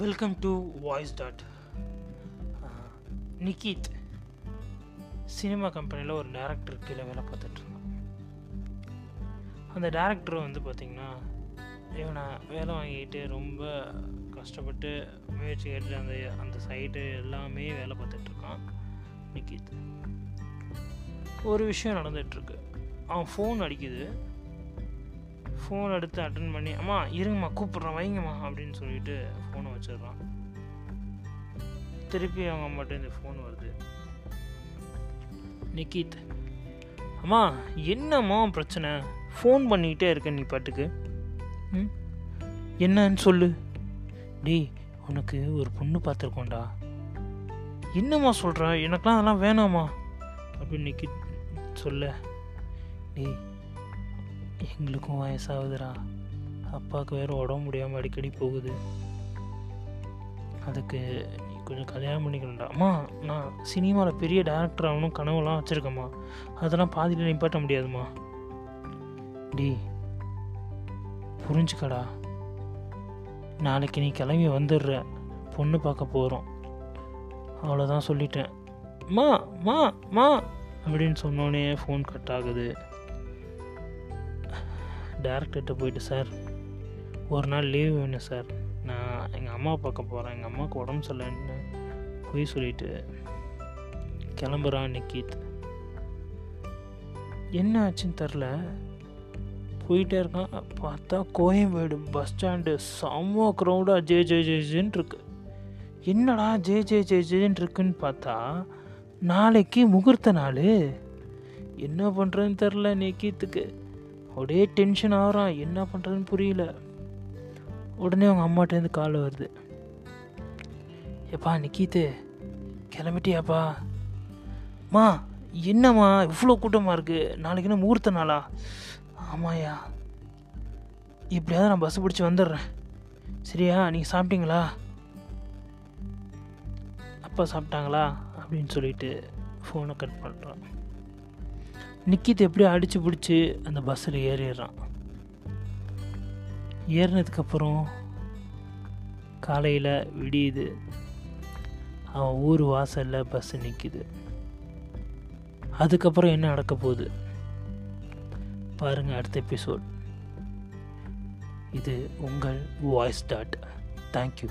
Welcome to voice dot Nikith cinema கம்பெனியில் ஒரு director கீழே வேலை பார்த்துட்ருந்தான் அந்த டேரக்டர் வந்து பார்த்திங்கன்னா இவனை வேலை வாங்கிட்டு ரொம்ப கஷ்டப்பட்டு முயற்சி கேட்டு அந்த அந்த சைட்டு எல்லாமே வேலை பார்த்துட்ருக்கான் நிக்கித் ஒரு விஷயம் நடந்துகிட்ருக்கு அவன் ஃபோன் அடிக்குது. ஃபோன் எடுத்து அட்டன் பண்ணி அம்மா இருங்கம்மா கூப்பிட்றேன் வைங்கம்மா அப்படின்னு சொல்லிட்டு ஃபோனை வச்சிடுறான். திருப்பி அவங்க அம்மாட்ட இந்த ஃபோன் வருது. நிக்கித் அம்மா என்னம்மா பிரச்சனை? ஃபோன் பண்ணிக்கிட்டே இருக்க நீ பாட்டுக்கு. ம் என்னன்னு சொல்லு. டேய் உனக்கு ஒரு பொண்ணு பார்த்துருக்கோண்டா என்னம்மா சொல்கிற எனக்கெலாம் அதெல்லாம் வேணாம்மா. அப்படின்னு நிக்கித் சொல்ல டேய் எங்களுக்கும் வயசாகுதுடா. அப்பாவுக்கு வேறு உடம்பு முடியாமல் அடிக்கடி போகுது. அதுக்கு நீ கொஞ்சம் கல்யாணம் பண்ணிக்கணும்டா. அம்மா நான் சினிமாவில் பெரிய டேரக்டர் ஆகணும் கனவுலாம் வச்சுருக்கேம்மா. அதெல்லாம் பாதியில் நிப்பாட்ட முடியாதும்மா. டி புரிஞ்சுக்கடா. நாளைக்கு நீ கிளம்பி வந்துடுற. பொண்ணு பார்க்க போகிறோம் அவ்வளோதான் சொல்லிட்டேன். மா மா மா அப்படின்னு சொன்னோடனே ஃபோன் கட் ஆகுது. டேரக்டர்கிட்ட போயிட்டு சார் ஒரு நாள் லீவ் வேணும் சார். நான் எங்கள் அம்மா பார்க்க போகிறேன் எங்கள் அம்மாவுக்கு உடம்பு சரியில்லைன்னு போய் சொல்லிட்டு கிளம்புறான் நிக்கித் என்ன ஆச்சுன்னு தெரில போயிட்டே இருக்கான். பார்த்தா கோயம்பேடு பஸ் ஸ்டாண்டு செம்ம க்ரௌடாக ஜே ஜே ஜேஜின்னு இருக்கு. என்னடா ஜே ஜே ஜே ஜேன்னு இருக்குன்னு பார்த்தா நாளைக்கு முகூர்த்த நாள். என்ன பண்ணுறதுன்னு தெரில நிக்கித்துக்கு அப்படியே டென்ஷன் ஆகிறான் என்ன பண்ணுறதுன்னு புரியல. உடனே அவங்க அம்மாட்டேருந்து கால் வருது. எப்பா நிக்கித்து கிளம்பிட்டியாப்பா? மா என்னம்மா இவ்வளோ கூட்டமாக இருக்குது நாளைக்கு என்ன முகூர்த்த நாளா? ஆமாயா இப்படியாவது நான் பஸ் பிடிச்சி வந்துடுறேன். சரியா நீங்கள் சாப்பிட்டீங்களா? அப்பா சாப்பிட்டாங்களா? அப்படின்னு சொல்லிட்டு ஃபோனை கட் பண்ணுறான் நிக்கித் எப்படியோ அடித்து பிடிச்சி அந்த பஸ்ஸில் ஏறிடுறான். ஏறினதுக்கப்புறம் காலையில் விடியுது. அவன் ஊர் வாசலில் பஸ்ஸு நிற்கிது அதுக்கப்புறம் என்ன நடக்க போகுது? பாருங்கள் அடுத்த எபிசோட் இது உங்கள் வாய்ஸ் டாட் தேங்க்யூ